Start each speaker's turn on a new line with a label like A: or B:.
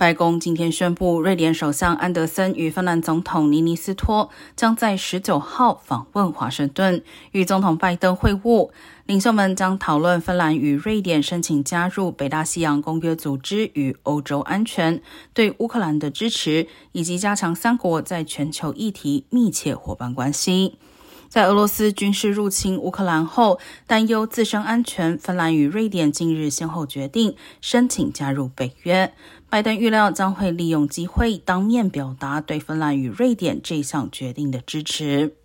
A: 白宫今天宣布，瑞典首相安德森与芬兰总统尼尼斯托将在十九号访问华盛顿，与总统拜登会晤。领袖们将讨论芬兰与瑞典申请加入北大西洋公约组织与欧洲安全、对乌克兰的支持，以及加强三国在全球议题密切伙伴关系。在俄罗斯军事入侵乌克兰后，担忧自身安全，芬兰与瑞典近日先后决定申请加入北约。拜登预料将会利用机会当面表达对芬兰与瑞典这项决定的支持。